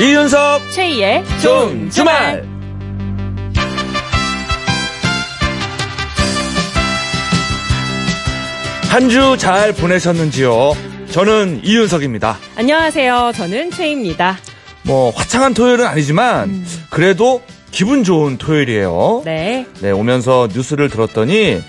이윤석 최희의 좋은 주말. 한 주 잘 보내셨는지요? 저는 이윤석입니다. 안녕하세요. 저는 최희입니다. 뭐 화창한 토요일은 아니지만 그래도 기분 좋은 토요일이에요. 네. 네, 오면서 뉴스를 들었더니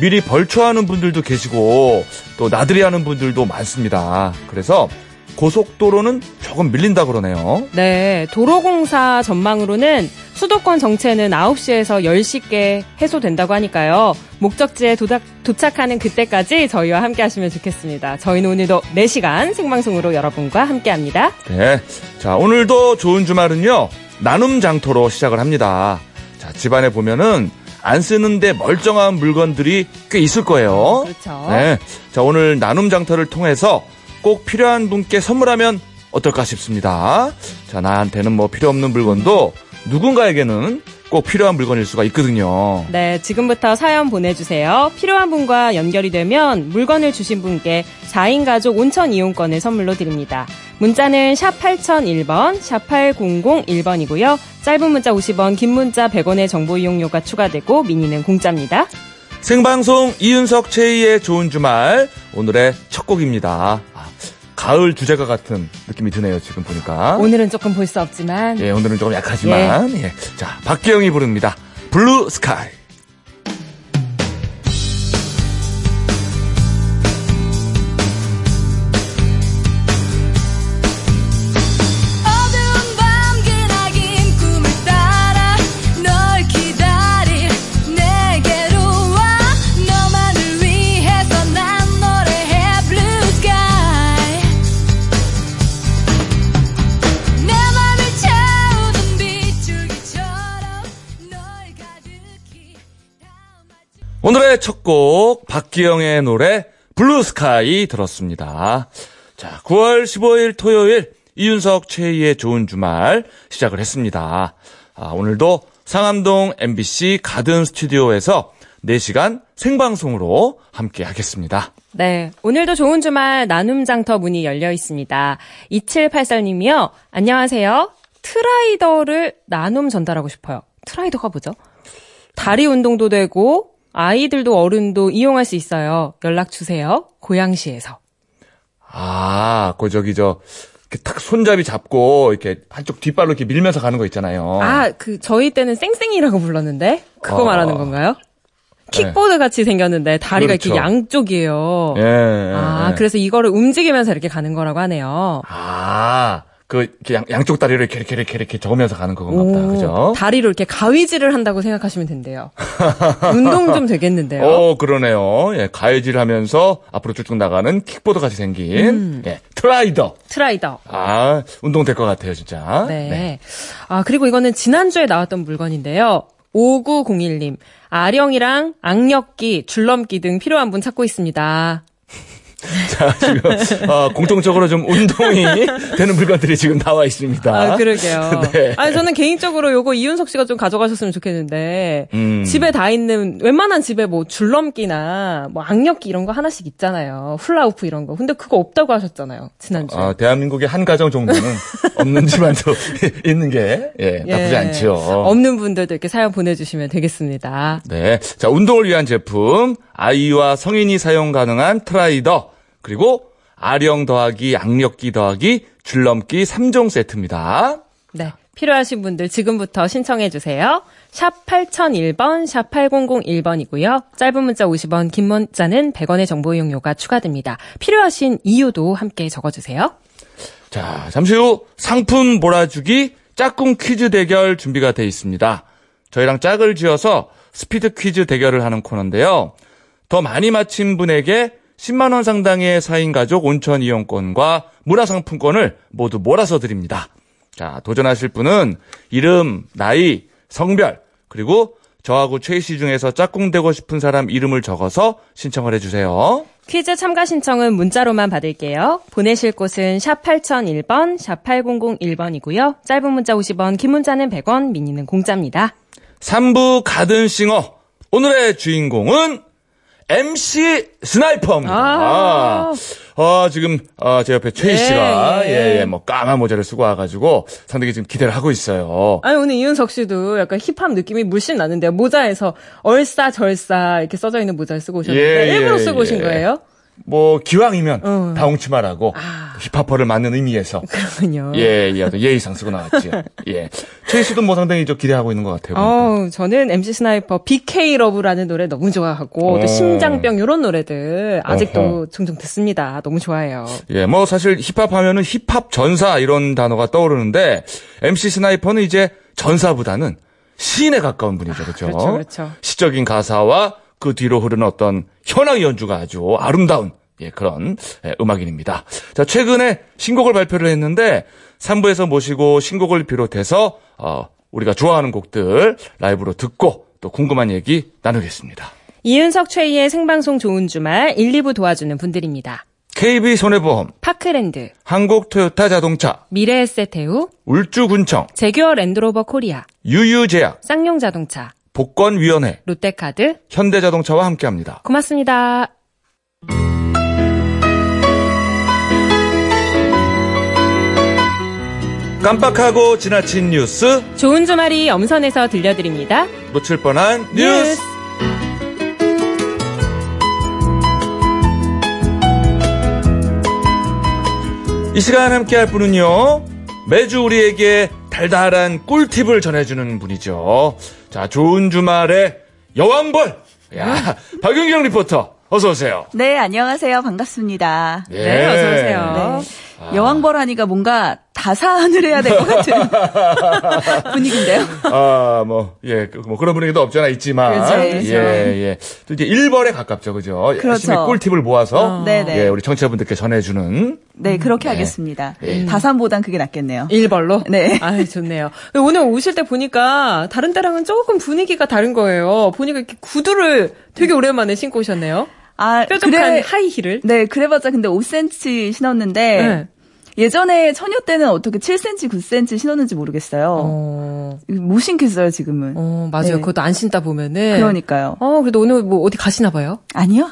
미리 벌초하는 분들도 계시고 또 나들이 하는 분들도 많습니다. 그래서 고속도로는 조금 밀린다 그러네요. 네. 도로공사 전망으로는 수도권 정체는 9시에서 10시께 해소된다고 하니까요. 목적지에 도닥, 도착하는 그때까지 저희와 함께 하시면 좋겠습니다. 저희는 오늘도 4시간 생방송으로 여러분과 함께 합니다. 네. 자, 오늘도 좋은 주말은요. 나눔 장터로 시작을 합니다. 자, 집안에 보면은 안 쓰는데 멀쩡한 물건들이 꽤 있을 거예요. 그렇죠. 네. 자, 오늘 나눔 장터를 통해서 꼭 필요한 분께 선물하면 어떨까 싶습니다. 자, 나한테는 뭐 필요 없는 물건도 누군가에게는 꼭 필요한 물건일 수가 있거든요. 네, 지금부터 사연 보내주세요. 필요한 분과 연결이 되면 물건을 주신 분께 4인 가족 온천 이용권을 선물로 드립니다. 문자는 샵 8001번, 샵 8001번이고요. 짧은 문자 50원, 긴 문자 100원의 정보 이용료가 추가되고 미니는 공짜입니다. 생방송 이윤석 최희의 좋은 주말 오늘의 첫 곡입니다. 아, 가을 주제가 같은 느낌이 드네요. 지금 보니까. 오늘은 조금 볼 수 없지만 예, 오늘은 조금 약하지만 예. 자, 박기영이 부릅니다. Blue Sky. 첫 곡 박기영의 노래 Blue Sky 들었습니다. 자, 9월 15일 토요일 이윤석 최희의 좋은 주말 시작을 했습니다. 아, 오늘도 상암동 MBC 가든 스튜디오에서 4시간 생방송으로 함께 하겠습니다. 네. 오늘도 좋은 주말 나눔 장터 문이 열려 있습니다. 2784님이요. 안녕하세요. 트라이더를 나눔 전달하고 싶어요. 트라이더가 뭐죠? 다리 운동도 되고 아이들도 어른도 이용할 수 있어요. 연락 주세요. 고양시에서. 아, 그 저기 저 이렇게 탁 손잡이 잡고 이렇게 한쪽 뒷발로 이렇게 밀면서 가는 거 있잖아요. 아, 그 저희 때는 쌩쌩이라고 불렀는데 그거 어. 말하는 건가요? 킥보드 같이 생겼는데 다리가 그렇죠. 이렇게 양쪽이에요. 예. 아, 예. 그래서 이거를 움직이면서 이렇게 가는 거라고 하네요. 아, 그 양, 양쪽 다리를 이렇게 이렇게 이렇게, 이렇게 저으면서 가는 그건가 보다. 그죠? 다리로 이렇게 가위질을 한다고 생각하시면 된대요. 운동 좀 되겠는데요. 어, 그러네요. 예, 가위질 하면서 앞으로 쭉쭉 나가는 킥보드 같이 생긴 음. 예, 트라이더. 트라이더. 아, 운동 될 것 같아요, 진짜. 네. 아, 그리고 이거는 지난주에 나왔던 물건인데요. 5901님. 아령이랑 악력기, 줄넘기 등 필요한 분 찾고 있습니다. 자, 지금 어, 공통적으로 좀 운동이 되는 물건들이 지금 나와 있습니다. 아, 그러게요. 네. 아니, 저는 개인적으로 요거 이윤석 씨가 좀 가져가셨으면 좋겠는데, 음. 집에 다 있는, 웬만한 집에 뭐 줄넘기나 뭐 악력기 이런 거 하나씩 있잖아요. 훌라후프 이런 거. 근데 그거 없다고 하셨잖아요. 지난주에. 아, 대한민국의 한 가정 정도는 없는 집안도 있는 게 예, 나쁘지 예. 않죠. 없는 분들도 이렇게 사연 보내 주시면 되겠습니다. 네. 자, 운동을 위한 제품, 아이와 성인이 사용 가능한 트라이더, 그리고 아령 더하기, 악력기 더하기, 줄넘기 3종 세트입니다. 네. 필요하신 분들 지금부터 신청해 주세요. 샵 8001번, 샵 8001번이고요. 짧은 문자 50원, 긴 문자는 100원의 정보 이용료가 추가됩니다. 필요하신 이유도 함께 적어주세요. 자, 잠시 후 상품 몰아주기 짝꿍 퀴즈 대결 준비가 돼 있습니다. 저희랑 짝을 지어서 스피드 퀴즈 대결을 하는 코너인데요. 더 많이 맞힌 분에게 10만 원 상당의 4인 가족 온천 이용권과 문화 상품권을 모두 몰아서 드립니다. 자, 도전하실 분은 이름, 나이, 성별, 그리고 저하고 최희 씨 중에서 짝꿍 되고 싶은 사람 이름을 적어서 신청을 해주세요. 퀴즈 참가 신청은 문자로만 받을게요. 보내실 곳은 샵 8001번, 샵 8001번이고요. 짧은 문자 50원, 긴 문자는 100원, 미니는 공짜입니다. 3부 가든싱어. 오늘의 주인공은 MC 스나이퍼입니다. 아. 어, 지금, 어, 제 옆에 최희 예, 씨가, 예. 예, 예, 뭐, 까만 모자를 쓰고 와가지고, 상당히 지금 기대를 하고 있어요. 아니 오늘 이윤석 씨도 약간 힙합 느낌이 물씬 나는데요. 모자에서 얼싸 절싸 이렇게 써져 있는 모자를 쓰고 오셨는데 예, 예, 일부러 쓰고 예. 오신 거예요? 뭐, 기왕이면, 어. 다홍치마라고, 아. 힙합퍼를 맞는 의미에서, 그렇군요. 예, 예, 예의상 쓰고 나왔지. 예. 최희 씨도 뭐 상당히 좀 기대하고 있는 것 같아요. 어, 저는 MC 스나이퍼 BK Love라는 노래 너무 좋아하고 어. 또 심장병 이런 노래들 아직도 어허. 종종 듣습니다. 너무 좋아해요. 예, 뭐 사실 힙합 하면은 힙합 전사 이런 단어가 떠오르는데 MC 스나이퍼는 이제 전사보다는 시인에 가까운 분이죠. 그렇죠? 그렇죠, 그렇죠. 시적인 가사와 그 뒤로 흐르는 어떤 현악 연주가 아주 아름다운 예, 그런 예, 음악인입니다. 자, 최근에 신곡을 발표를 했는데 3부에서 모시고 신곡을 비롯해서 어, 우리가 좋아하는 곡들 라이브로 듣고 또 궁금한 얘기 나누겠습니다. 이윤석 최희의 생방송 좋은 주말 1, 2부 도와주는 분들입니다. KB 손해보험, 파크랜드, 한국 토요타 자동차, 미래에셋대우, 울주군청, 재규어 랜드로버 코리아, 유유제약, 쌍용 자동차, 복권위원회, 롯데카드 현대자동차와 함께합니다. 고맙습니다. 깜빡하고 지나친 뉴스, 좋은 주말이 엄선해서 들려드립니다. 놓칠 뻔한 뉴스. 이 시간 함께할 분은요, 매주 우리에게 달달한 꿀팁을 전해주는 분이죠. 자, 좋은 주말에 여왕벌! 야, 박윤경 리포터, 어서오세요. 네, 안녕하세요. 반갑습니다. 네, 어서 오세요. 네. 여왕벌 하니까 뭔가 다산을 해야 될 것 같은 분위기인데요. 아, 뭐, 예, 그, 뭐 그런 분위기도 없잖아 있지만. 그렇죠, 그렇죠. 예, 예. 또 이제 일벌에 가깝죠, 그죠? 그렇죠. 열심히 꿀팁을 모아서. 네네. 예, 우리 청취자분들께 전해주는. 네, 그렇게 네. 하겠습니다. 예. 다산보단 그게 낫겠네요. 일벌로? 네. 아 좋네요. 오늘 오실 때 보니까 다른 때랑은 조금 분위기가 다른 거예요. 보니까 이렇게 구두를 되게 오랜만에 신고 오셨네요. 아, 뾰족한 하이힐을. 네, 그래봤자 근데 5cm 신었는데 네. 예전에 처녀 때는 어떻게 7cm, 9cm 신었는지 모르겠어요. 어, 못 신겠어요, 지금은. 어, 맞아요. 네. 그것도 안 신다 보면은. 그러니까요. 어, 그래도 오늘 뭐 어디 가시나 봐요? 아니요?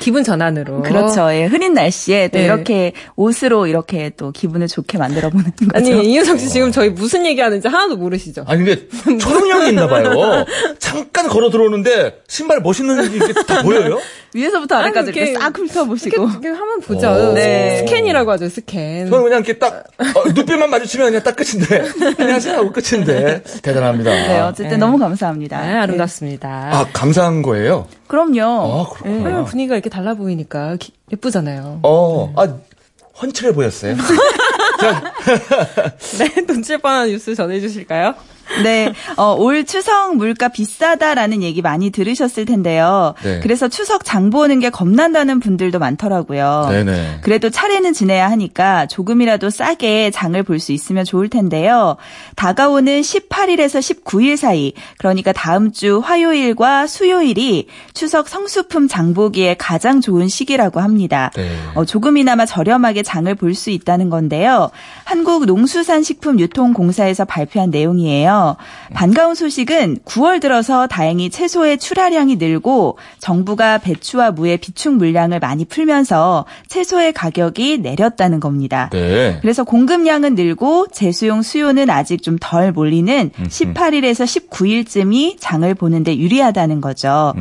기분 전환으로. 그렇죠. 예, 흐린 날씨에 또 네. 이렇게 옷으로 이렇게 또 기분을 좋게 만들어 보는 거죠. 아니, 이윤석 씨 지금 저희 무슨 얘기 하는지 하나도 모르시죠? 아니, 근데 초능력이 있나 봐요. 잠깐 걸어 들어오는데 신발 멋있는 게다 보여요? 위에서부터 아래까지 아니, 이렇게 이렇게- 싹 훑어보시고. 이렇게, 이렇게 하면 보죠. 오. 네. 스캔이라고 하죠, 스캔. 저는 그냥 이렇게 딱, 어, 눈빛만 마주치면 그냥 딱 끝인데. 안녕하세요 하고 끝인데. 대단합니다. 네, 어쨌든 너무 감사합니다. 네, 아름답습니다. 아, 감사한 거예요? 그럼요. 아, 그렇구나. 그러면 분위기가 이렇게 달라 보이니까 기- 예쁘잖아요. 어, 아, 헌칠해 보였어요. 네, 놓칠 뻔한 뉴스 전해주실까요? 네, 어, 올 추석 물가 비싸다라는 얘기 많이 들으셨을 텐데요. 네. 그래서 추석 장 보는 게 겁난다는 분들도 많더라고요. 네네. 그래도 차례는 지내야 하니까 조금이라도 싸게 장을 볼 수 있으면 좋을 텐데요. 다가오는 18일에서 19일 사이, 그러니까 다음 주 화요일과 수요일이 추석 성수품 장보기에 가장 좋은 시기라고 합니다. 네. 어, 조금이나마 저렴하게 장을 볼 수 있다는 건데요. 한국농수산식품유통공사에서 발표한 내용이에요. 반가운 소식은 9월 들어서 다행히 채소의 출하량이 늘고 정부가 배추와 무의 비축 물량을 많이 풀면서 채소의 가격이 내렸다는 겁니다. 네. 그래서 공급량은 늘고 제수용 수요는 아직 좀 덜 몰리는 18일에서 19일쯤이 장을 보는데 유리하다는 거죠.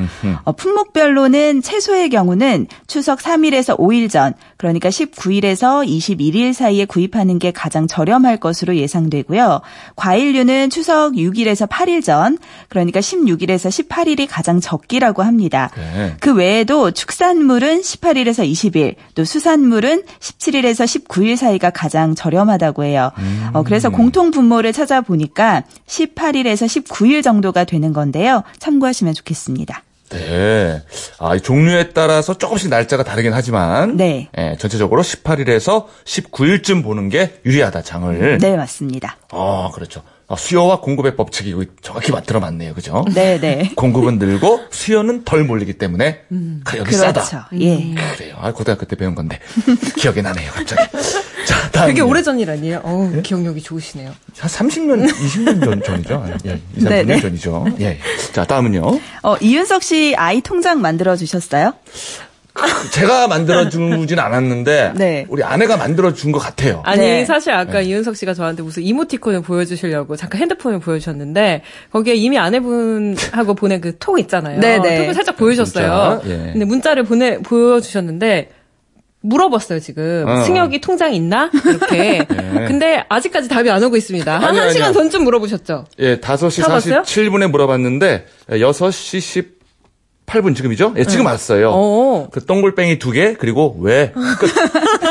어, 품목별로는 채소의 경우는 추석 3일에서 5일 전, 그러니까 19일에서 21일 사이에 구입하는 게 가장 저렴할 것으로 예상되고요. 과일류는 추석 6일에서 8일 전, 그러니까 16일에서 18일이 가장 적기라고 합니다. 네. 그 외에도 축산물은 18일에서 20일, 또 수산물은 17일에서 19일 사이가 가장 저렴하다고 해요. 어, 그래서 공통 분모를 찾아보니까 18일에서 19일 정도가 되는 건데요. 참고하시면 좋겠습니다. 네. 아, 이 종류에 따라서 조금씩 날짜가 다르긴 하지만. 네. 예, 전체적으로 18일에서 19일쯤 보는 게 유리하다, 장을. 네, 맞습니다. 아, 그렇죠. 아, 수요와 공급의 법칙이 정확히 맞들어 맞네요. 그죠? 네, 네. 공급은 늘고 수요는 덜 몰리기 때문에 가격이 그렇죠. 싸다. 예. 그래요. 아, 고등학교 때 배운 건데. 기억이 나네요, 갑자기. 자, 다음. 되게 오래전 일 아니에요? 어우, 기억력이 좋으시네요. 한 30년, 20년 전, 전이죠. 예, 2, 30년 네, 네. 전이죠. 예. 자, 다음은요. 어, 이윤석 씨 아이 통장 만들어 주셨어요? 그 제가 만들어주진 않았는데 네. 우리 아내가 만들어준 것 같아요. 아니 네. 사실 아까 이은석 씨가 저한테 무슨 이모티콘을 보여주시려고 잠깐 핸드폰을 보여주셨는데 거기에 이미 아내분하고 보낸 그 톡 있잖아요. 네네. 톡을 살짝 보여주셨어요. 문자, 예. 근데 문자를 보내 보여주셨는데 물어봤어요 지금 어. 승혁이 통장 있나 이렇게. 근데 아직까지 답이 안 오고 있습니다. 한 아니요, 1시간 아니요. 전쯤 물어보셨죠. 예, 5시 사봤어요? 47분에 물어봤는데 6시 18분 지금이죠? 예, 지금 왔어요. 어. 그 동글뱅이 두 개, 그리고 왜? 끝.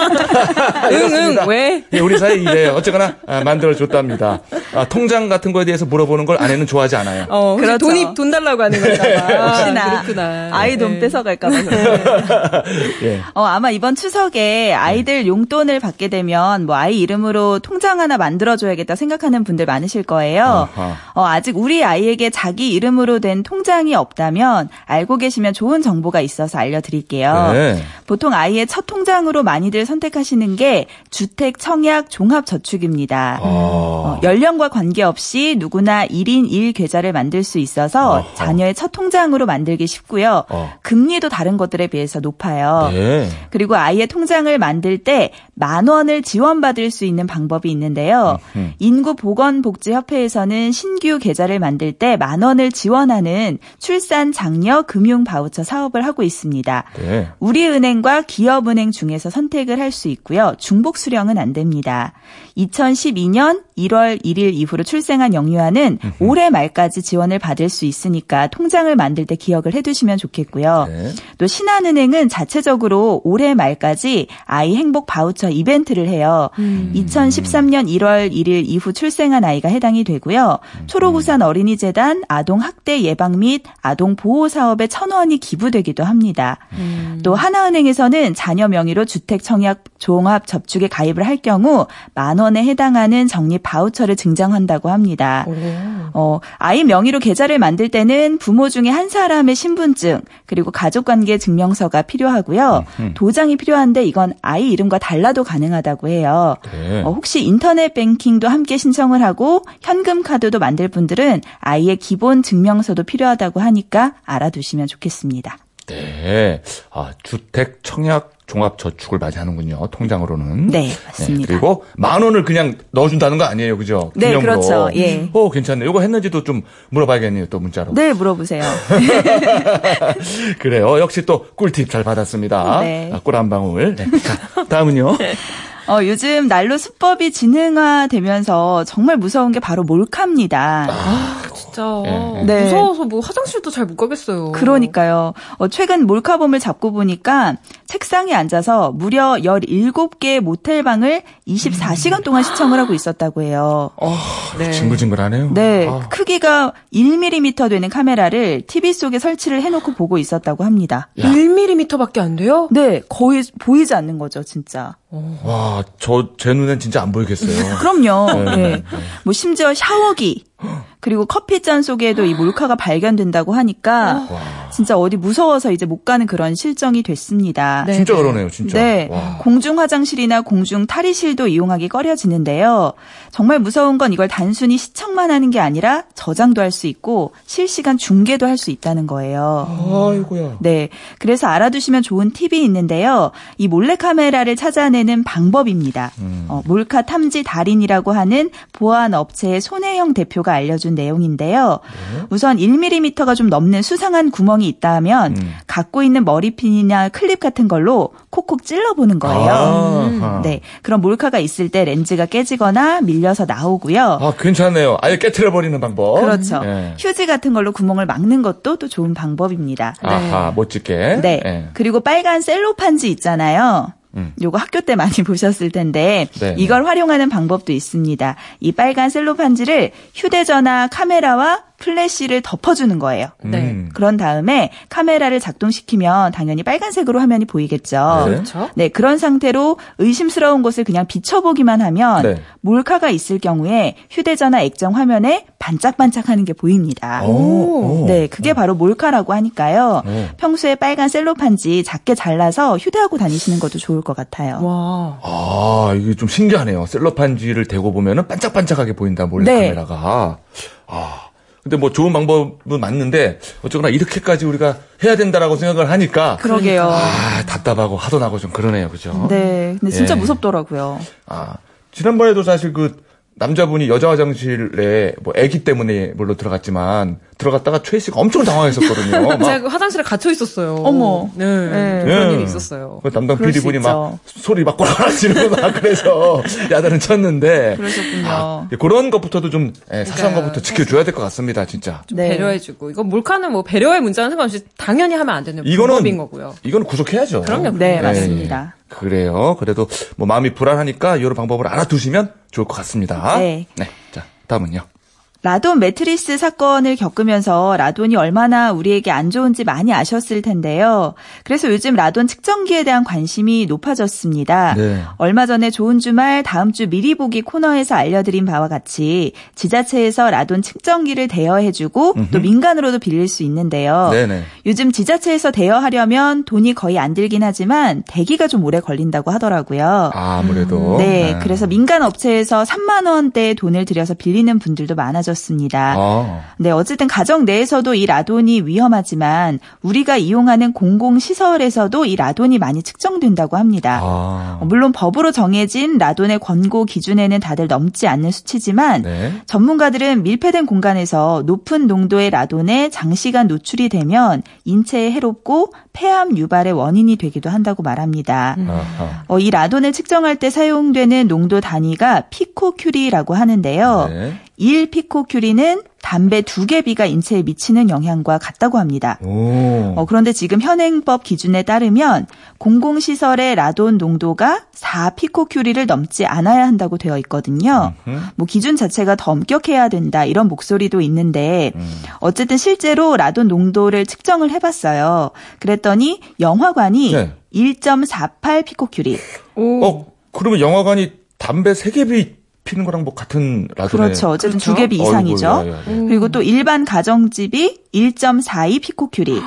응 응 왜? 예, 우리 사이 이래요. 어쨌거나 아, 만들어줬답니다. 아, 통장 같은 거에 대해서 물어보는 걸 아내는 좋아하지 않아요. 어, 그렇죠. 돈이 돈 달라고 하는 건가 봐. 혹시나 그렇구나. 아이 돈 네. 뺏어갈까봐. 예. 어, 아마 이번 추석에 아이들 용돈을 받게 되면 뭐 아이 이름으로 통장 하나 만들어줘야겠다 생각하는 분들 많으실 거예요. 어, 아직 우리 아이에게 자기 이름으로 된 통장이 없다면 알고 계시면 좋은 정보가 있어서 알려드릴게요. 네. 보통 아이의 첫 통장으로 많이들 선택하시는 게 주택 청약 종합 저축입니다. 어, 연령과 관계없이 누구나 1인 1 계좌를 만들 수 있어서 어허. 자녀의 첫 통장으로 만들기 쉽고요. 어. 금리도 다른 것들에 비해서 높아요. 네. 그리고 아이의 통장을 만들 때 만 원을 지원받을 수 있는 방법이 있는데요. 인구 보건복지협회에서는 신규 계좌를 만들 때 만 원을 지원하는 출산 장려 금융 바우처 사업을 하고 있습니다. 네. 우리은행과 기업은행 중에서 선택을 할 수 있고요. 중복 수령은 안 됩니다. 2012년 1월 1일 이후로 출생한 영유아는 올해 말까지 지원을 받을 수 있으니까 통장을 만들 때 기억을 해두시면 좋겠고요. 네. 또 신한은행은 자체적으로 올해 말까지 아이 행복 바우처 이벤트를 해요. 2013년 1월 1일 이후 출생한 아이가 해당이 되고요. 초록우산 어린이재단 아동학대 예방 및 아동보호 사업에 천 원이 기부되기도 합니다. 또 하나은행에서는 자녀 명의로 주택 청약 종합 접축에 가입을 할 경우 만 원에 해당하는 적립 바우처를 증정한다고 합니다. 어, 아이 명의로 계좌를 만들 때는 부모 중에 한 사람의 신분증 그리고 가족관계 증명서가 필요하고요. 도장이 필요한데 이건 아이 이름과 달라도 가능하다고 해요. 네. 어, 혹시 인터넷 뱅킹도 함께 신청을 하고 현금 카드도 만들 분들은 아이의 기본 증명서도 필요하다고 하니까 알아두시면 좋겠습니다. 네. 아, 주택 청약 종합 저축을 많이 하는군요. 통장으로는. 네, 맞습니다. 그리고 만 원을 그냥 넣어준다는 거 아니에요, 그죠? 네, 기념으로. 그렇죠. 예. 어, 괜찮네. 이거 했는지도 좀 물어봐야겠네요, 또 문자로. 네, 물어보세요. 그래요. 역시 또 꿀팁 잘 받았습니다. 네. 아, 꿀한 방울. 네. 자, 다음은요. 어, 요즘 날로 수법이 진흥화되면서 정말 무서운 게 바로 몰카입니다. 진짜 예. 네. 무서워서 뭐 화장실도 잘 못 가겠어요. 그러니까요. 어, 최근 몰카범을 잡고 보니까 책상에 앉아서 무려 17개의 모텔방을 24시간 동안 시청을 하고 있었다고 해요. 네. 징글징글하네요. 네. 아, 크기가 1mm 되는 카메라를 TV 속에 설치를 해놓고 보고 있었다고 합니다. 야. 1mm밖에 안 돼요? 네. 거의 보이지 않는 거죠, 진짜. 와, 저, 제 눈엔 진짜 안 보이겠어요. 그럼요. 네. 네. 뭐 심지어 샤워기 그리고 커피잔 속에도 이 몰카가 발견된다고 하니까 진짜 어디 무서워서 이제 못 가는 그런 실정이 됐습니다. 네. 진짜 그러네요, 진짜. 네. 와. 공중 화장실이나 공중 탈의실도 이용하기 꺼려지는데요. 정말 무서운 건 이걸 단순히 시청만 하는 게 아니라 저장도 할 수 있고 실시간 중계도 할 수 있다는 거예요. 아이고야. 네. 그래서 알아두시면 좋은 팁이 있는데요. 이 몰래카메라를 찾아내는 방법입니다. 어, 몰카 탐지 달인이라고 하는 보안 업체의 손혜영 대표가 알려준 내용인데요. 우선 1mm가 좀 넘는 수상한 구멍이 있다면 갖고 있는 머리핀이나 클립 같은 걸로 콕콕 찔러보는 거예요. 아하. 네. 그럼 몰카가 있을 때 렌즈가 깨지거나 밀려서 나오고요. 아, 괜찮네요. 아예 깨트려버리는 방법. 그렇죠. 예. 휴지 같은 걸로 구멍을 막는 것도 또 좋은 방법입니다. 아하, 멋지게. 네. 예. 그리고 빨간 셀로판지 있잖아요. 음. 요거 학교 때 많이 보셨을 텐데 네, 이걸 활용하는 방법도 있습니다. 이 빨간 셀로판지를 휴대전화 카메라와 플래시를 덮어주는 거예요. 네. 음. 그런 다음에 카메라를 작동시키면 당연히 빨간색으로 화면이 보이겠죠. 네. 그렇죠. 네, 그런 상태로 의심스러운 곳을 그냥 비춰보기만 하면 네. 몰카가 있을 경우에 휴대전화 액정 화면에 반짝반짝하는 게 보입니다. 오. 네, 그게 바로 몰카라고 하니까요. 오. 평소에 빨간 셀로판지 작게 잘라서 휴대하고 다니시는 것도 좋을 것 같아요. 와. 아, 이게 좀 신기하네요. 셀로판지를 대고 보면은 반짝반짝하게 보인다, 몰래 네. 카메라가. 아, 근데 뭐 좋은 방법은 맞는데 어쩌거나 이렇게까지 우리가 해야 된다라고 생각을 하니까 그러게요. 아 답답하고 화도 나고 좀 그러네요, 그죠? 네. 근데 진짜 예. 무섭더라고요. 아 지난번에도 사실 그 남자분이 여자 화장실에 뭐 아기 때문에 물론 들어갔지만 들어갔다가 최 씨가 엄청 당황했었거든요. 막 제가 그 화장실에 갇혀 있었어요. 어머. 네. 네. 그런 예. 일이 있었어요. 그 담당 PD분이 막. 소리 막 꼬라라 지르고 막 그래서 야단을 쳤는데 그러셨군요. 예, 그런 것부터도 좀 예, 사소한. 것부터 지켜줘야 될 것 같습니다, 진짜. 좀 네. 배려해주고 이거 몰카는 뭐 배려의 문제는 상관없이 당연히 하면 안 되는 이거는 방법인 거고요. 이거는 구속해야죠. 그럼요, 네, 예, 맞습니다. 예. 그래요. 그래도 뭐 마음이 불안하니까 이런 방법을 알아두시면 좋을 것 같습니다. 네. 자, 다음은요. 라돈 매트리스 사건을 겪으면서 라돈이 얼마나 우리에게 안 좋은지 많이 아셨을 텐데요. 그래서 요즘 라돈 측정기에 대한 관심이 높아졌습니다. 네. 얼마 전에 좋은 주말 다음 주 미리 보기 코너에서 알려드린 바와 같이 지자체에서 라돈 측정기를 대여해주고 또 민간으로도 빌릴 수 있는데요. 네네. 요즘 지자체에서 대여하려면 돈이 거의 안 들긴 하지만 대기가 좀 오래 걸린다고 하더라고요. 아, 아무래도. 네, 아. 그래서 민간 업체에서 3만 원대의 돈을 들여서 빌리는 분들도 많아졌습니다. 아. 네, 어쨌든 가정 내에서도 이 라돈이 위험하지만 우리가 이용하는 공공 시설에서도 이 라돈이 많이 측정된다고 합니다. 아. 어, 물론 법으로 정해진 라돈의 권고 기준에는 다들 넘지 않는 수치지만 네. 전문가들은 밀폐된 공간에서 높은 농도의 라돈에 장시간 노출이 되면 인체에 해롭고 폐암 유발의 원인이 되기도 한다고 말합니다. 아하. 어, 이 라돈을 측정할 때 사용되는 농도 단위가 피코큐리라고 하는데요. 네. 1 피코큐리는 담배 두개 비가 인체에 미치는 영향과 같다고 합니다. 오. 어, 그런데 지금 현행법 기준에 따르면 공공시설의 라돈 농도가 4 피코큐리를 넘지 않아야 한다고 되어 있거든요. 뭐 기준 자체가 더 엄격해야 된다 이런 목소리도 있는데 어쨌든 실제로 라돈 농도를 측정을 해봤어요. 그랬더니 영화관이 네. 1.48 피코퀴리. 오. 어, 그러면 영화관이 담배 세 개비 피는 거랑 뭐 같은 라돈에 그렇죠. 어쨌든 그렇죠. 두 개비 이상이죠. 어이구, 야, 야, 야. 그리고 또 일반 가정집이 1.42 피코퀴리.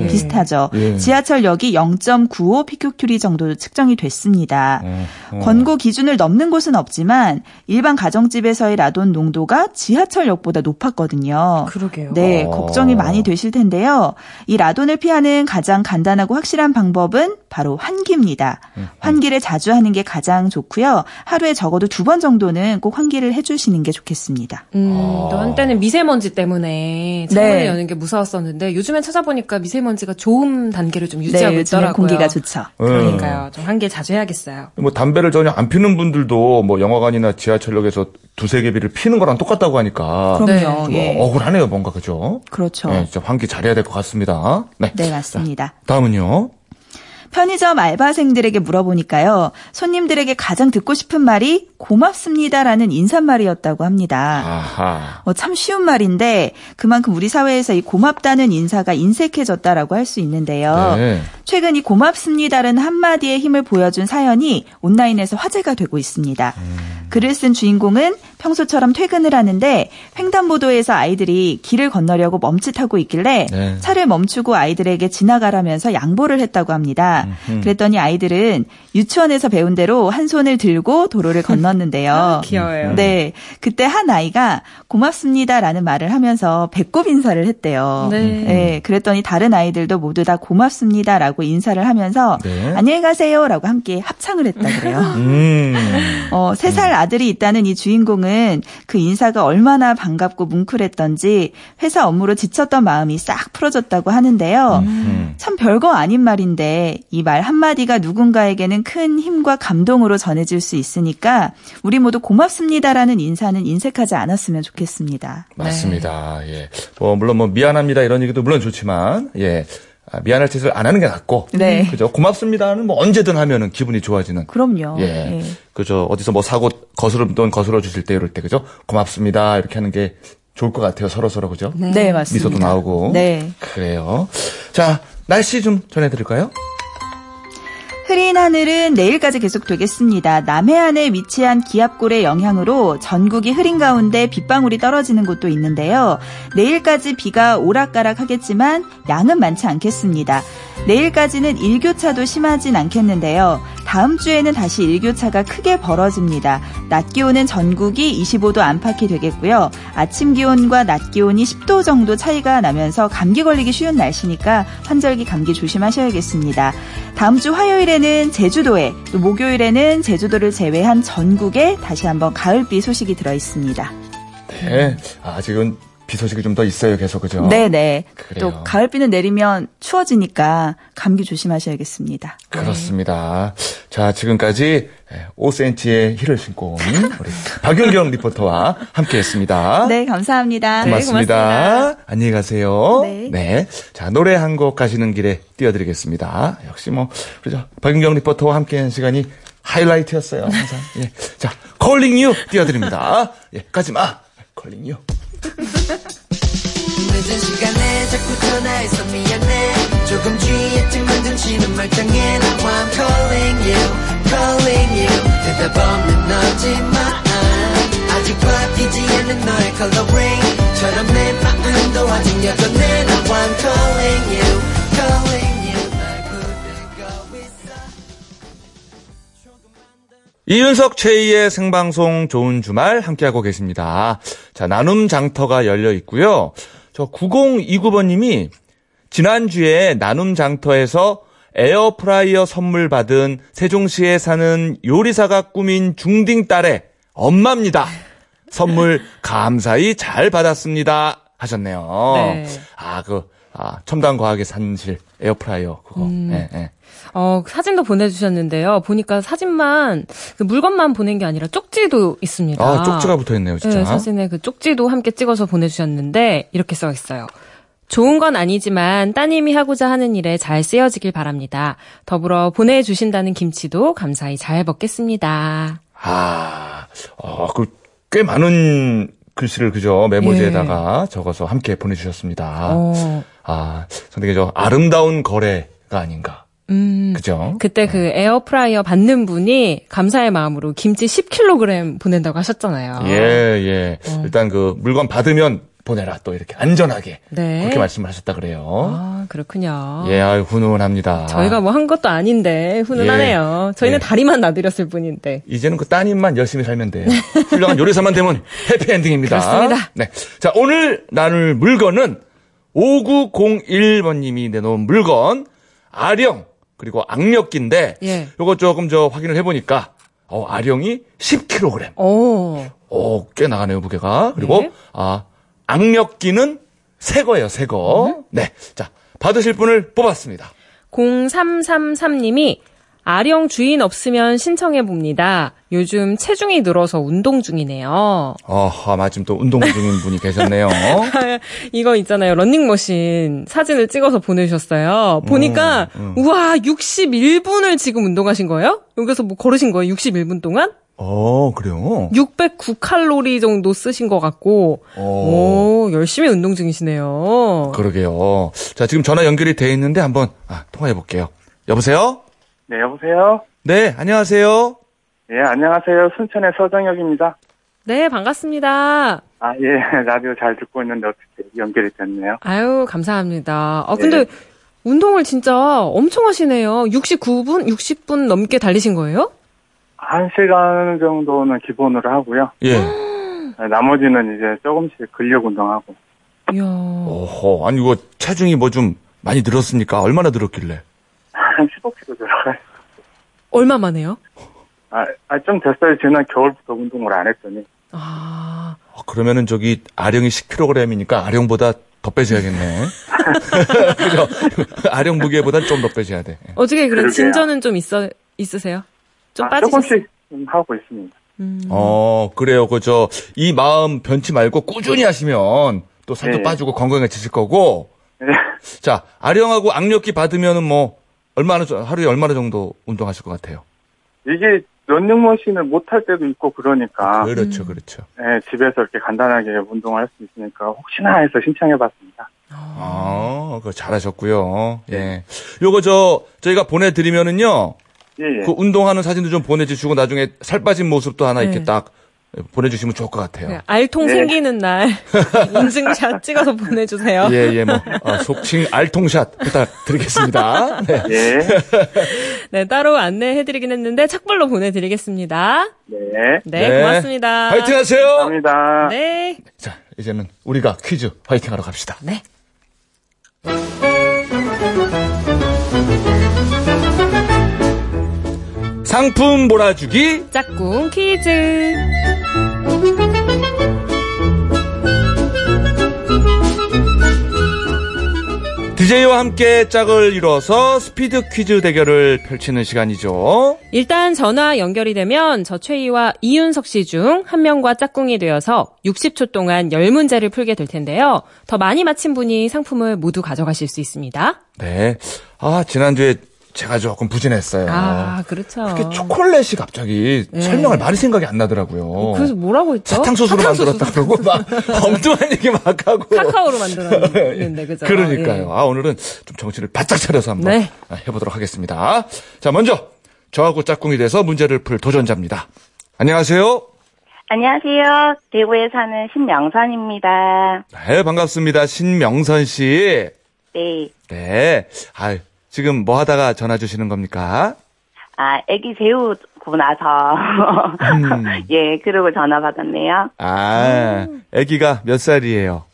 예. 비슷하죠. 예. 지하철역이 0.95 피코퀴리 정도 측정이 됐습니다. 어, 어. 권고 기준을 넘는 곳은 없지만 일반 가정집에서의 라돈 농도가 지하철역보다 높았거든요. 그러게요. 네, 어. 걱정이 많이 되실 텐데요. 이 라돈을 피하는 가장 간단하고 확실한 방법은 바로 환기입니다. 음, 환기를 자주 하는 게 가장 좋고요. 하루에 적어도 두 번 정도는 꼭 환기를 해주시는 게 좋겠습니다. 음, 아. 또 한때는 미세먼지 때문에 창문을 네. 여는 게 무서웠었는데 요즘엔 찾아보니까 미세먼지가 좋은 단계를 좀 유지하고 네, 있더라고요. 공기가 좋죠. 그러니까요. 좀 환기 자주 해야겠어요. 뭐 담배를 전혀 안 피는 분들도 뭐 영화관이나 지하철역에서 두세 개비를 피는 거랑 똑같다고 하니까 그럼요. 좀 예. 억울하네요, 뭔가 그죠? 그렇죠. 네, 진짜 환기 잘해야 될 것 같습니다. 네. 네, 맞습니다. 다음은요. 편의점 알바생들에게 물어보니까요. 손님들에게 가장 듣고 싶은 말이 고맙습니다라는 인사말이었다고 합니다. 아하. 어, 참 쉬운 말인데 그만큼 우리 사회에서 이 고맙다는 인사가 인색해졌다라고 할 수 있는데요. 네. 최근 이 고맙습니다라는 한마디의 힘을 보여준 사연이 온라인에서 화제가 되고 있습니다. 글을 쓴 주인공은 평소처럼 퇴근을 하는데 횡단보도에서 아이들이 길을 건너려고 멈칫하고 있길래 네. 차를 멈추고 아이들에게 지나가라면서 양보를 했다고 합니다. 그랬더니 아이들은 유치원에서 배운 대로 한 손을 들고 도로를 건넜는데요. 귀여워요. 네. 그때 한 아이가 고맙습니다라는 말을 하면서 배꼽 인사를 했대요. 네. 네, 그랬더니 다른 아이들도 모두 다 고맙습니다라고 인사를 하면서 네. 안녕히 가세요라고 함께 합창을 했다 그래요. 음. 어, 세살 아들이 있다는 이 주인공은 그 인사가 얼마나 반갑고 뭉클했던지 회사 업무로 지쳤던 마음이 싹 풀어졌다고 하는데요. 음. 참 별거 아닌 말인데 이 말 한마디가 누군가에게는 큰 힘과 감동으로 전해질 수 있으니까 우리 모두 고맙습니다라는 인사는 인색하지 않았으면 좋겠습니다. 맞습니다. 예. 뭐 물론 뭐 미안합니다 이런 얘기도 물론 좋지만 예. 아, 미안할 짓을 안 하는 게 낫고. 네. 그죠. 고맙습니다는 뭐 언제든 하면은 기분이 좋아지는. 그럼요. 예. 예. 그죠. 어디서 뭐 사고 거스르던 거스러 주실 때 이럴 때 그죠. 고맙습니다 이렇게 하는 게 좋을 것 같아요. 서로 서로 그죠. 네, 맞습니다. 미소도 나오고. 네. 그래요. 자 날씨 좀 전해드릴까요? 흐린 하늘은 내일까지 계속 되겠습니다. 남해안에 위치한 기압골의 영향으로 전국이 흐린 가운데 빗방울이 떨어지는 곳도 있는데요. 내일까지 비가 오락가락 하겠지만 양은 많지 않겠습니다. 내일까지는 일교차도 심하진 않겠는데요. 다음 주에는 다시 일교차가 크게 벌어집니다. 낮 기온은 전국이 25도 안팎이 되겠고요. 아침 기온과 낮 기온이 10도 정도 차이가 나면서 감기 걸리기 쉬운 날씨니까 환절기 감기 조심하셔야겠습니다. 다음 주 화요일에는 제주도에 또 목요일에는 제주도를 제외한 전국에 다시 한번 가을비 소식이 들어 있습니다. 네. 아직은 비 소식이 좀 더 있어요, 계속 그죠? 네네. 그래요. 또 가을비는 내리면 추워지니까 감기 조심하셔야겠습니다. 그렇습니다. 자, 지금까지 5cm의 힐을 신고 온 우리 박윤경 리포터와 함께 했습니다. 네, 감사합니다. 고맙습니다. 고맙습니다. 안녕히 가세요. 네. 자, 노래 한 곡 가시는 길에 띄워드리겠습니다. 역시 뭐, 그죠. 박윤경 리포터와 함께 한 시간이 하이라이트였어요. 항상. 예. 자, calling you 띄워드립니다. 예, 가지 마. calling you. 늦은 시간에 자꾸 전화해서 미안해. 조금 취했지만 정신은 멀쩡해 Now I'm calling you, calling you. 대답 없는 너지만 아직 바뀌지 않는 너의 coloring처럼 내 마음도 아직 여전해. Now I'm calling you, calling 이윤석 최희의 생방송 좋은 주말 함께하고 계십니다. 자, 나눔 장터가 열려 있고요. 저 9029번님이 지난주에 나눔 장터에서 에어프라이어 선물 받은 세종시에 사는 요리사가 꿈인 중딩 딸의 엄마입니다. 선물 감사히 잘 받았습니다. 하셨네요. 네. 아, 그, 아, 첨단 과학의 산실, 에어프라이어, 그거. 음. 예, 예. 어, 사진도 보내주셨는데요. 보니까 사진만, 그 물건만 보낸 게 아니라 쪽지도 있습니다. 아, 쪽지가 붙어 있네요, 진짜. 네, 사진에 그 쪽지도 함께 찍어서 보내주셨는데, 이렇게 써 있어요. 좋은 건 아니지만 따님이 하고자 하는 일에 잘 쓰여지길 바랍니다. 더불어 보내주신다는 김치도 감사히 잘 먹겠습니다. 아, 어, 그, 꽤 많은 글씨를 그죠 메모지에다가 적어서 함께 보내주셨습니다. 예. 어, 아, 상당히 저 아름다운 거래가 아닌가. 음. 그죠? 그때 그 에어프라이어 받는 분이 감사의 마음으로 김치 10kg 보낸다고 하셨잖아요. 예, 예. 어. 일단 그 물건 받으면 보내라 또 이렇게 안전하게 네. 그렇게 말씀을 하셨다 그래요. 아, 그렇군요. 예, 아유, 훈훈합니다. 저희가 뭐 한 것도 아닌데 훈훈하네요. 저희는 예. 다리만 놔드렸을 뿐인데. 이제는 그 따님만 열심히 살면 돼요. 훌륭한 요리사만 되면 해피엔딩입니다. 그렇습니다. 네. 자, 오늘 나눌 물건은 5901번님이 내놓은 물건, 아령, 그리고 악력기인데, 예. 요거 조금 저 확인을 해보니까, 어, 아령이 10kg. 오. 오, 꽤 나가네요, 무게가. 그리고, 네. 아, 악력기는 새 거예요, 새 거. 네. 자, 받으실 분을 뽑았습니다. 0333님이 아령 주인 없으면 신청해 봅니다. 요즘 체중이 늘어서 운동 중이네요. 아, 마침 또 운동 중인 분이 계셨네요. 이거 있잖아요. 런닝머신 사진을 찍어서 보내주셨어요. 보니까, 우와, 61분을 지금 운동하신 거예요? 여기서 뭐 걸으신 거예요? 61분 동안? 어, 그래요? 609칼로리 정도 쓰신 것 같고, 오. 오, 열심히 운동 중이시네요. 그러게요. 자, 지금 전화 연결이 돼 있는데 한번 아, 통화해 볼게요. 여보세요? 네, 여보세요? 네, 안녕하세요. 예, 안녕하세요. 순천의 서정혁입니다. 네, 반갑습니다. 아, 예, 라디오 잘 듣고 있는데 어떻게 연결이 됐네요. 아유, 감사합니다. 아, 근데 네. 운동을 진짜 엄청 하시네요. 69분, 60분 넘게 달리신 거예요? 한 시간 정도는 기본으로 하고요. 예. 네, 나머지는 이제 조금씩 근력 운동하고. 이야. 오호, 아니 이거 체중이 뭐 좀 많이 늘었습니까? 얼마나 늘었길래? 한 15kg 들어가요. 얼마 만에요? 아, 아, 좀 됐어요. 지난 겨울부터 운동을 안 했더니. 아, 어, 그러면은 저기 아령이 10kg이니까 아령보다 더 빼줘야겠네. 그죠? 아령 무게보다 좀더 빼줘야 돼. 어떻게 그래? 그러게요. 진전은 좀 있어, 있으세요? 좀 아, 빠지셨어요? 조금씩 좀 하고 있습니다. 음. 어, 그래요. 그저 이 마음 변치 말고 꾸준히 하시면 또 살도 네. 빠지고 건강해지실 거고. 네. 자, 아령하고 악력기 받으면은 뭐 얼마나 저- 하루에 얼마나 정도 운동하실 것 같아요? 이게 런닝 머신을 못할 때도 있고 그러니까. 그렇죠, 그렇죠. 네, 집에서 이렇게 간단하게 운동할 수 있으니까 혹시나 해서 신청해봤습니다. 아, 그거 잘하셨고요. 예. 요거 저 저희가 보내드리면은요. 예, 예. 그 운동하는 사진도 좀 보내주시고 나중에 살 빠진 모습도 하나 이렇게 네. 딱 보내주시면 좋을 것 같아요. 네, 알통 네. 생기는 날 인증샷 찍어서 보내주세요. 예, 예, 뭐, 아, 속칭 알통샷 부탁드리겠습니다. 네. 예. 네, 따로 안내해드리긴 했는데 착불로 보내드리겠습니다. 네. 네, 네. 고맙습니다. 화이팅 하세요! 감사합니다. 네. 자, 이제는 우리가 퀴즈 화이팅 하러 갑시다. 네. 상품 몰아주기 짝꿍 퀴즈. DJ와 함께 짝을 이뤄서 스피드 퀴즈 대결을 펼치는 시간이죠. 일단 전화 연결이 되면 저 최희와 이윤석 씨 중 한 명과 짝꿍이 되어서 60초 동안 10문제를 풀게 될 텐데요. 더 많이 맞힌 분이 상품을 모두 가져가실 수 있습니다. 네. 아, 지난주에 제가 조금 부진했어요. 아, 그렇죠. 이렇게 초콜릿이 갑자기 네. 설명할 말이 생각이 안 나더라고요. 그래서 뭐라고 했죠? 사탕수수로 만들었다 그러고 막 엉뚱한 얘기 막 하고. 카카오로 만들었는데, 그죠? 그러니까요. 예. 아, 오늘은 좀 정신을 바짝 차려서 한번 네. 해보도록 하겠습니다. 자, 먼저 저하고 짝꿍이 돼서 문제를 풀 도전자입니다. 안녕하세요. 안녕하세요. 대구에 사는 신명선입니다. 네, 반갑습니다. 신명선 씨. 네. 네. 아, 지금 뭐 하다가 전화 주시는 겁니까? 아, 애기 재우고 나서. 음. 예, 그러고 전화 받았네요. 아, 아기가 몇 살이에요?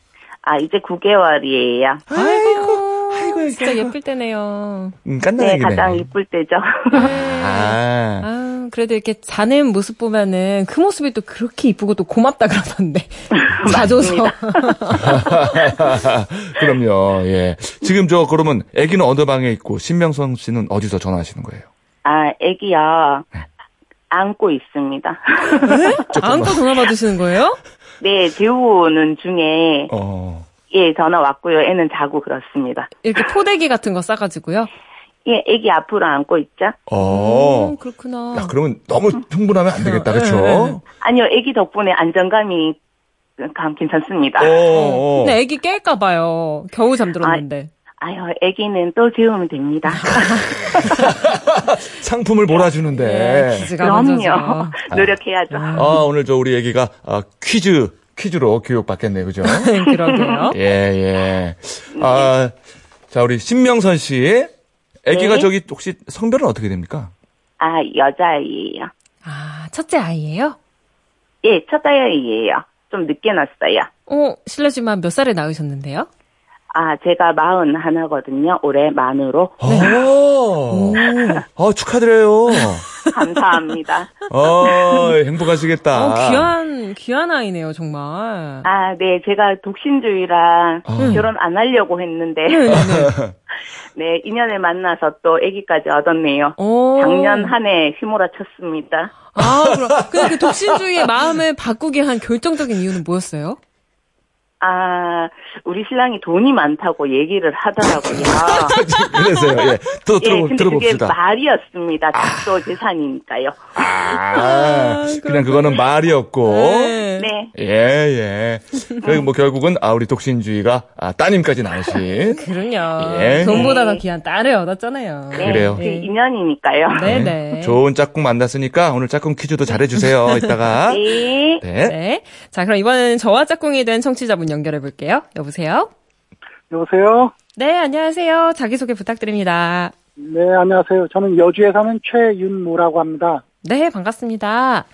아, 이제 9개월이에요. 아이고, 아이고, 진짜 예쁠 때네요. 음, 네, 깐난아기네. 가장 이쁠 때죠. 아, 아, 그래도 이렇게 자는 모습 보면은 그 모습이 또 그렇게 이쁘고 또 고맙다 그러던데. 자줘서. 그럼요, 예. 지금 저, 그러면 아기는 어느 방에 있고, 신명선 씨는 어디서 전화하시는 거예요? 아, 애기요. 안고 있습니다. 안고 전화 받으시는 거예요? 네, 재우는 중에, 어, 예, 전화 왔고요. 애는 자고 그렇습니다. 이렇게 포대기 같은 거 싸가지고요. 예, 애기 앞으로 안고 있죠? 어. 음, 그렇구나. 야, 그러면 너무 흥분하면 안 되겠다, 네, 그쵸? 아니요, 애기 덕분에 안정감이 감 괜찮습니다. 어, 어. 근데 애기 깰까 봐요. 겨우 잠들었는데. 아유, 애기는 또 재우면 됩니다. 상품을 몰아주는데. 네. 그럼요. 노력해야죠. 아, 오늘 저 우리 애기가 아, 퀴즈, 퀴즈로 교육받겠네요, 그죠? 그러게요. 예, 예. 아, 자, 우리 신명선 씨. 애기가 네. 저기 혹시 성별은 어떻게 됩니까? 아, 여자아이예요. 아, 첫째 아이예요? 예, 첫 아이예요. 좀 늦게 났어요. 어, 실례지만 몇 살에 낳으셨는데요? 아, 제가 마흔 하나거든요. 올해 만으로. 오. 어, 축하드려요. 감사합니다. 어, 행복하시겠다. 어, 귀한, 귀한 아이네요, 정말. 아, 네, 제가 독신주의라 아. 결혼 안 하려고 했는데. 네, 인연을 만나서 또 아기까지 얻었네요. 오. 작년 한 해 휘몰아쳤습니다. 아, 그럼. 근데 그 독신주의의 마음을 바꾸게 한 결정적인 이유는 뭐였어요? 아, 우리 신랑이 돈이 많다고 얘기를 하더라고요. 그래서요, 예. 또 예, 들어, 근데 들어봅시다. 그게 말이었습니다. 작도 재산이니까요. 아, 그냥 그거는 말이었고. 네. 네. 예, 예. 그리고 뭐 결국은, 아, 우리 독신주의가, 아, 따님까지 낳으신. 그럼요. 예. 돈보다 더 귀한 딸을 얻었잖아요. 네, 그래요. 그 인연이니까요. 네네. 좋은 짝꿍 만났으니까 오늘 짝꿍 퀴즈도 잘해주세요, 이따가. 네. 네. 네. 자, 그럼 이번에는 저와 짝꿍이 된 청취자분 연결해 볼게요. 여보세요? 여보세요? 네, 안녕하세요. 자기소개 부탁드립니다. 네, 안녕하세요. 저는 여주에 사는 최윤무라고 합니다. 네, 반갑습니다.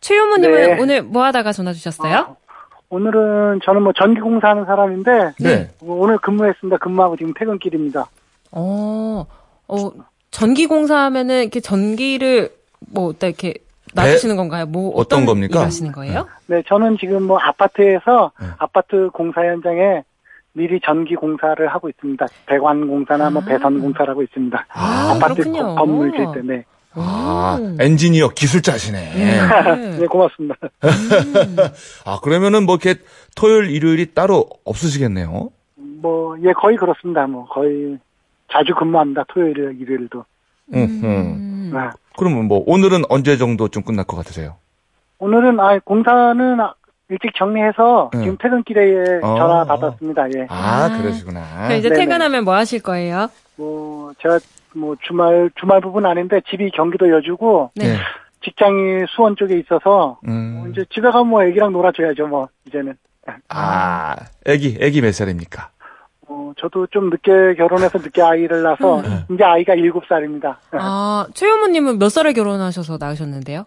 최윤모님은 네. 오늘 뭐 하다가 전화 주셨어요? 오늘은 저는 뭐 전기공사 하는 사람인데, 네. 뭐 오늘 근무했습니다. 근무하고 지금 퇴근길입니다. 어, 어, 전기공사 하면은 이렇게 전기를 뭐, 이렇게 놔주시는 건가요? 뭐, 어떤 어떤 겁니까? 일 하시는 거예요? 네, 저는 지금 뭐 아파트에서 네. 아파트 공사 현장에 미리 전기 공사를 하고 있습니다. 배관 공사나 뭐 아. 배선 공사를 하고 있습니다. 아, 파트 그렇군요. 건물 질 때, 네. 아, 음. 엔지니어 기술자시네. 네, 고맙습니다. 아, 그러면은 뭐 이렇게 토요일, 일요일이 따로 없으시겠네요? 뭐, 예, 거의 그렇습니다. 뭐, 거의 자주 근무합니다. 토요일, 일요일도. 음, 음. 음. 네. 그러면 뭐 오늘은 언제 정도 좀 끝날 것 같으세요? 오늘은 아 공사는 아, 일찍 정리해서 네. 지금 퇴근길에 어. 전화 받았습니다. 예. 아, 아. 그러시구나. 그럼 이제 네네. 퇴근하면 뭐 하실 거예요? 뭐 제가 뭐 주말 주말 부분 아닌데 집이 경기도 여주고 네. 예. 직장이 수원 쪽에 있어서 음. 뭐 이제 집에 가면 뭐 애기랑 놀아줘야죠. 뭐 이제는 아, 애기, 애기 몇 살입니까? 어, 저도 좀 늦게 결혼해서 늦게 아이를 낳아서 이제 아이가 7살입니다. 아, 최효모님은 몇 살에 결혼하셔서 낳으셨는데요?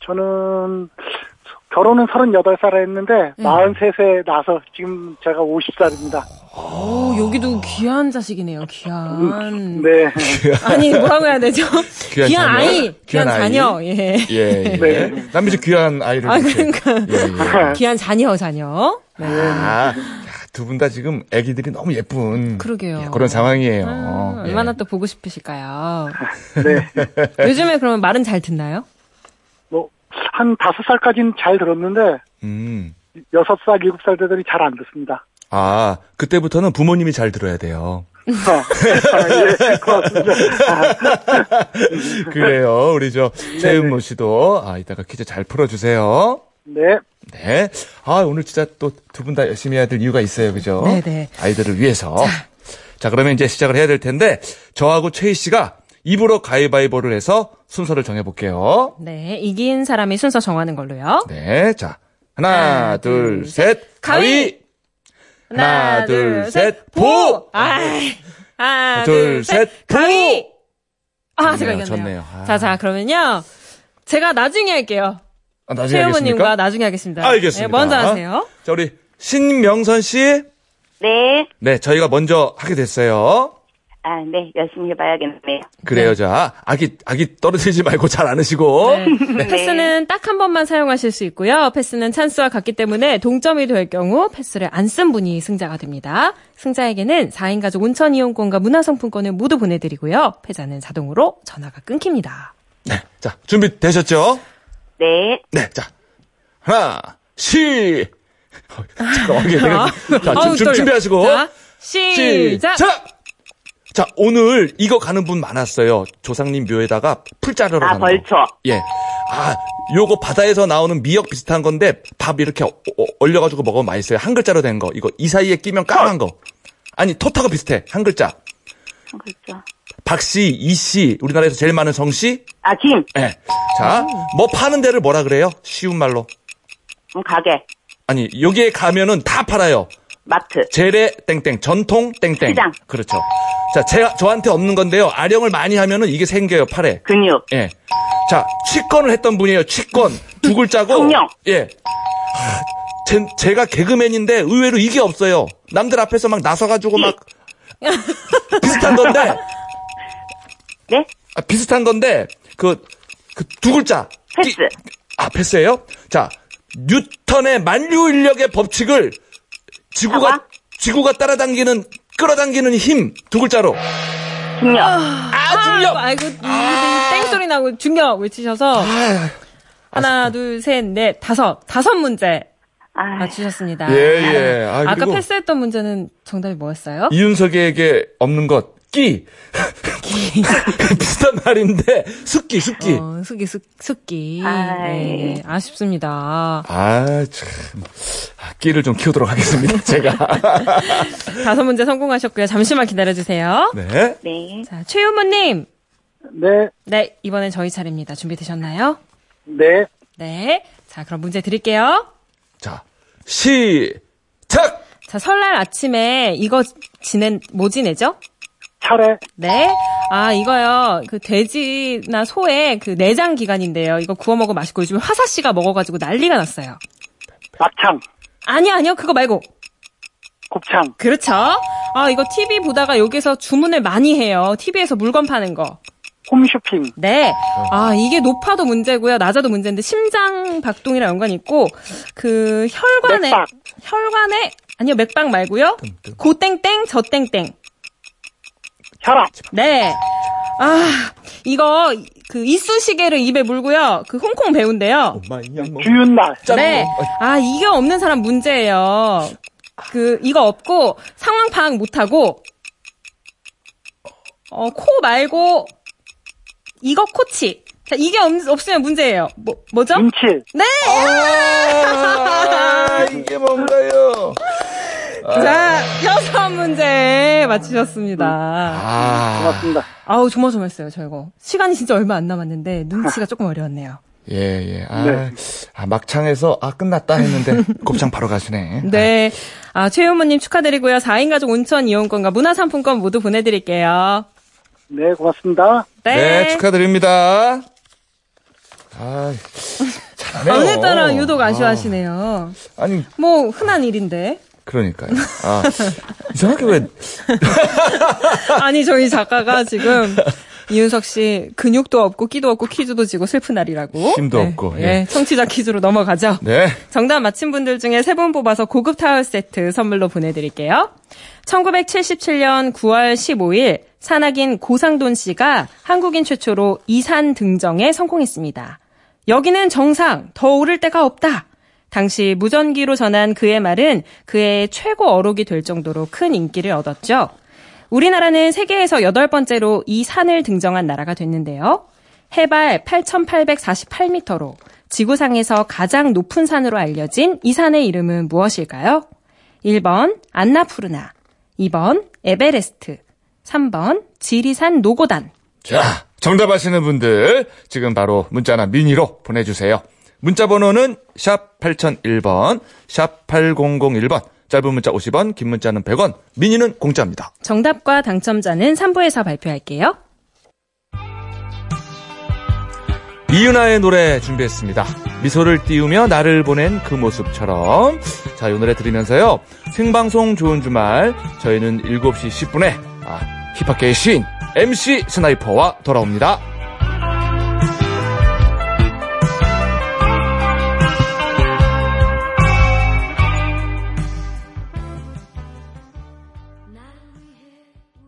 저는 결혼은 38살에 했는데 음. 43세에 나서 지금 제가 50살입니다. 오, 여기도 귀한 자식이네요, 귀한. 네. 아니, 뭐라고 해야 되죠? 귀한 자녀? 아이, 귀한 귀한 아이? 자녀, 예. 예, 예. 네. 남미 씨 귀한 아이를. 아. 그러니까. 예, 예. 귀한 자녀, 자녀. 네. 아, 두 분 다 지금 아기들이 너무 예쁜. 그러게요. 예, 그런 상황이에요. 아, 예. 얼마나 또 보고 싶으실까요? 네. 요즘에 그러면 말은 잘 듣나요? 뭐, 한 5살까지는 잘 들었는데, 음. 6살, 7살 되더니 잘 안 듣습니다. 아, 그때부터는 부모님이 잘 들어야 돼요. 예, 고맙습니다. 그래요. 우리 저 네, 최은모 씨도 아, 이따가 퀴즈 잘 풀어주세요. 네. 네. 아, 오늘 진짜 또 두 분 다 열심히 해야 될 이유가 있어요. 그죠? 네네. 아이들을 위해서. 자. 그러면 이제 시작을 해야 될 텐데, 저하고 최희 씨가 입으로 가위바위보를 해서 순서를 정해볼게요. 네, 이긴 사람이 순서 정하는 걸로요. 네. 자. 하나, 하나, 둘, 둘, 셋. 가위! 하나, 둘, 셋, 보! 아이, 하나, 둘, 셋, 보! 가위! 아, 제가 이겼네요. 좋네요. 아. 자, 자, 그러면요. 제가 나중에 할게요. 아, 나중에 최영우님과? 나중에 하겠습니다. 알겠습니다. 네, 먼저 하세요. 자, 우리 신명선 씨. 네. 네, 저희가 먼저 하게 됐어요. 아, 네. 열심히 해봐야겠네요. 그래요, 자. 아기, 아기 떨어뜨리지 말고 잘 안으시고. 네. 패스는 딱 한 번만 사용하실 수 있고요. 패스는 찬스와 같기 때문에 동점이 될 경우 패스를 안 쓴 분이 승자가 됩니다. 승자에게는 4인 가족 온천 이용권과 문화상품권을 모두 보내드리고요. 패자는 자동으로 전화가 끊깁니다. 네. 자, 준비되셨죠? 네. 네, 자. 하나, 시. 어, 잠깐만, 내가. 자, 아우, 떨려. 준비하시고. 자, 시작! 자, 오늘 이거 가는 분 많았어요. 조상님 묘에다가 풀 자르러 아, 가는 거. 벌초. 예. 아, 요거 바다에서 나오는 미역 비슷한 건데 밥 이렇게 어- 어- 얼려가지고 먹으면 맛있어요. 한 글자로 된 거. 이거 이 사이에 끼면 까만 거. 아니, 토타가 비슷해. 한 글자. 그렇죠. 박씨, 이씨, 우리나라에서 제일 많은 성씨? 아, 김. 예. 자, 뭐 파는 데를 뭐라 그래요? 쉬운 말로. 음, 가게. 아니, 여기에 가면은 다 팔아요. 마트. 재래 땡땡, 전통 땡땡. 시장. 그렇죠. 자, 제, 저한테 없는 건데요. 아령을 많이 하면은 이게 생겨요, 팔에. 근육. 예. 자, 취권을 했던 분이에요, 취권. 두 글자고. 성령. 예. 하, 제, 제가 개그맨인데 의외로 이게 없어요. 남들 앞에서 막 나서가지고 막. 비슷한 건데, 네? 아, 비슷한 건데, 그, 그 두 글자. 패스. 끼- 아, 패스예요? 자, 뉴턴의 만류 인력의 법칙을 지구가, 사과? 지구가 따라당기는, 끌어당기는 힘. 두 글자로. 중력. 아, 중력! 아 이고, 이 땡소리 나고 중력 외치셔서 하나, 둘, 셋, 넷, 다섯, 다섯 문제 아, 맞추셨습니다. 예, 예. 아, 아, 까 패스했던 문제는 정답이 뭐였어요? 이윤석에게 없는 것, 끼. 비슷한 말인데, 숙기, 숙기. 어, 숙기, 숙, 숙기. 네, 네, 아쉽습니다. 아, 참. 아, 끼를 좀 키우도록 하겠습니다, 제가. 다섯 문제 성공하셨고요. 잠시만 기다려주세요. 네. 네. 자, 최유모님. 네. 네, 이번엔 저희 차례입니다. 준비되셨나요? 네. 네. 자, 그럼 문제 드릴게요. 자, 시작! 자, 설날 아침에 이거 지낸, 뭐 지내죠? 차례. 네. 아, 이거요. 그 돼지나 소의 그 내장 기관인데요. 이거 구워 먹으면 맛있고 요즘 화사 씨가 먹어가지고 난리가 났어요. 막창. 아니요, 아니요. 그거 말고. 곱창. 그렇죠. 아, 이거 TV 보다가 여기서 주문을 많이 해요. TV에서 물건 파는 거. 홈쇼핑. 네. 아, 이게 높아도 문제고요. 낮아도 문제인데 심장 박동이랑 연관이 있고 그 혈관에 맥박. 혈관에 아니요, 맥박 말고요. 고 땡땡 저 땡땡. 혈압. 네. 아, 이거 그 이쑤시개를 입에 물고요. 그 홍콩 배우인데요. 주윤 날. 네. 아, 이게 없는 사람 문제예요. 그 이거 없고 상황 파악 못 하고 어, 코 말고 이거 코치. 자, 이게 없, 없으면 문제예요. 뭐 뭐죠? 눈치. 네. 아, 이게 뭔가요? 자, 여섯 문제 맞추셨습니다. 아, 고맙습니다. 아우 조마조마했어요, 저 이거. 시간이 진짜 얼마 안 남았는데 눈치가 조금 어려웠네요. 예, 예. 아, 네. 아, 막창에서, 아, 끝났다 했는데, 곱창 바로 가시네. 네. 아, 최효모님 축하드리고요. 4인 가족 온천 이용권과 문화상품권 모두 보내드릴게요. 네, 고맙습니다. 네. 네, 축하드립니다. 아, 잘하네요. 오늘따라 유독 아쉬워하시네요. 아, 아니, 뭐, 흔한 일인데. 그러니까요. 아, 이상하게 왜, 아니, 저희 작가가 지금 이윤석 씨 근육도 없고 끼도 없고 퀴즈도 지고 슬픈 날이라고. 힘도 네. 없고, 예. 예. 청취자 퀴즈로 넘어가죠. 네. 정답 맞힌 분들 중에 세 분 뽑아서 고급 타월 세트 선물로 보내드릴게요. 1977년 9월 15일 산악인 고상돈 씨가 한국인 최초로 이산 등정에 성공했습니다. 여기는 정상, 더 오를 데가 없다. 당시 무전기로 전한 그의 말은 그의 최고 어록이 될 정도로 큰 인기를 얻었죠. 우리나라는 세계에서 여덟 번째로 이 산을 등정한 나라가 됐는데요. 해발 8,848m로 지구상에서 가장 높은 산으로 알려진 이 산의 이름은 무엇일까요? 1번 안나푸르나, 2번 에베레스트, 3번 지리산 노고단. 자, 정답 아시는 분들, 지금 바로 문자나 미니로 보내주세요. 문자 번호는 샵 8001번, 샵 8001번, 짧은 문자 50원, 긴 문자는 100원, 미니는 공짜입니다. 정답과 당첨자는 3부에서 발표할게요. 이윤아의 노래 준비했습니다. 미소를 띄우며 나를 보낸 그 모습처럼. 자, 이 노래 들으면서요. 생방송 좋은 주말, 저희는 7시 10분에, 아, 힙합계의 시인, MC 스나이퍼와 돌아옵니다.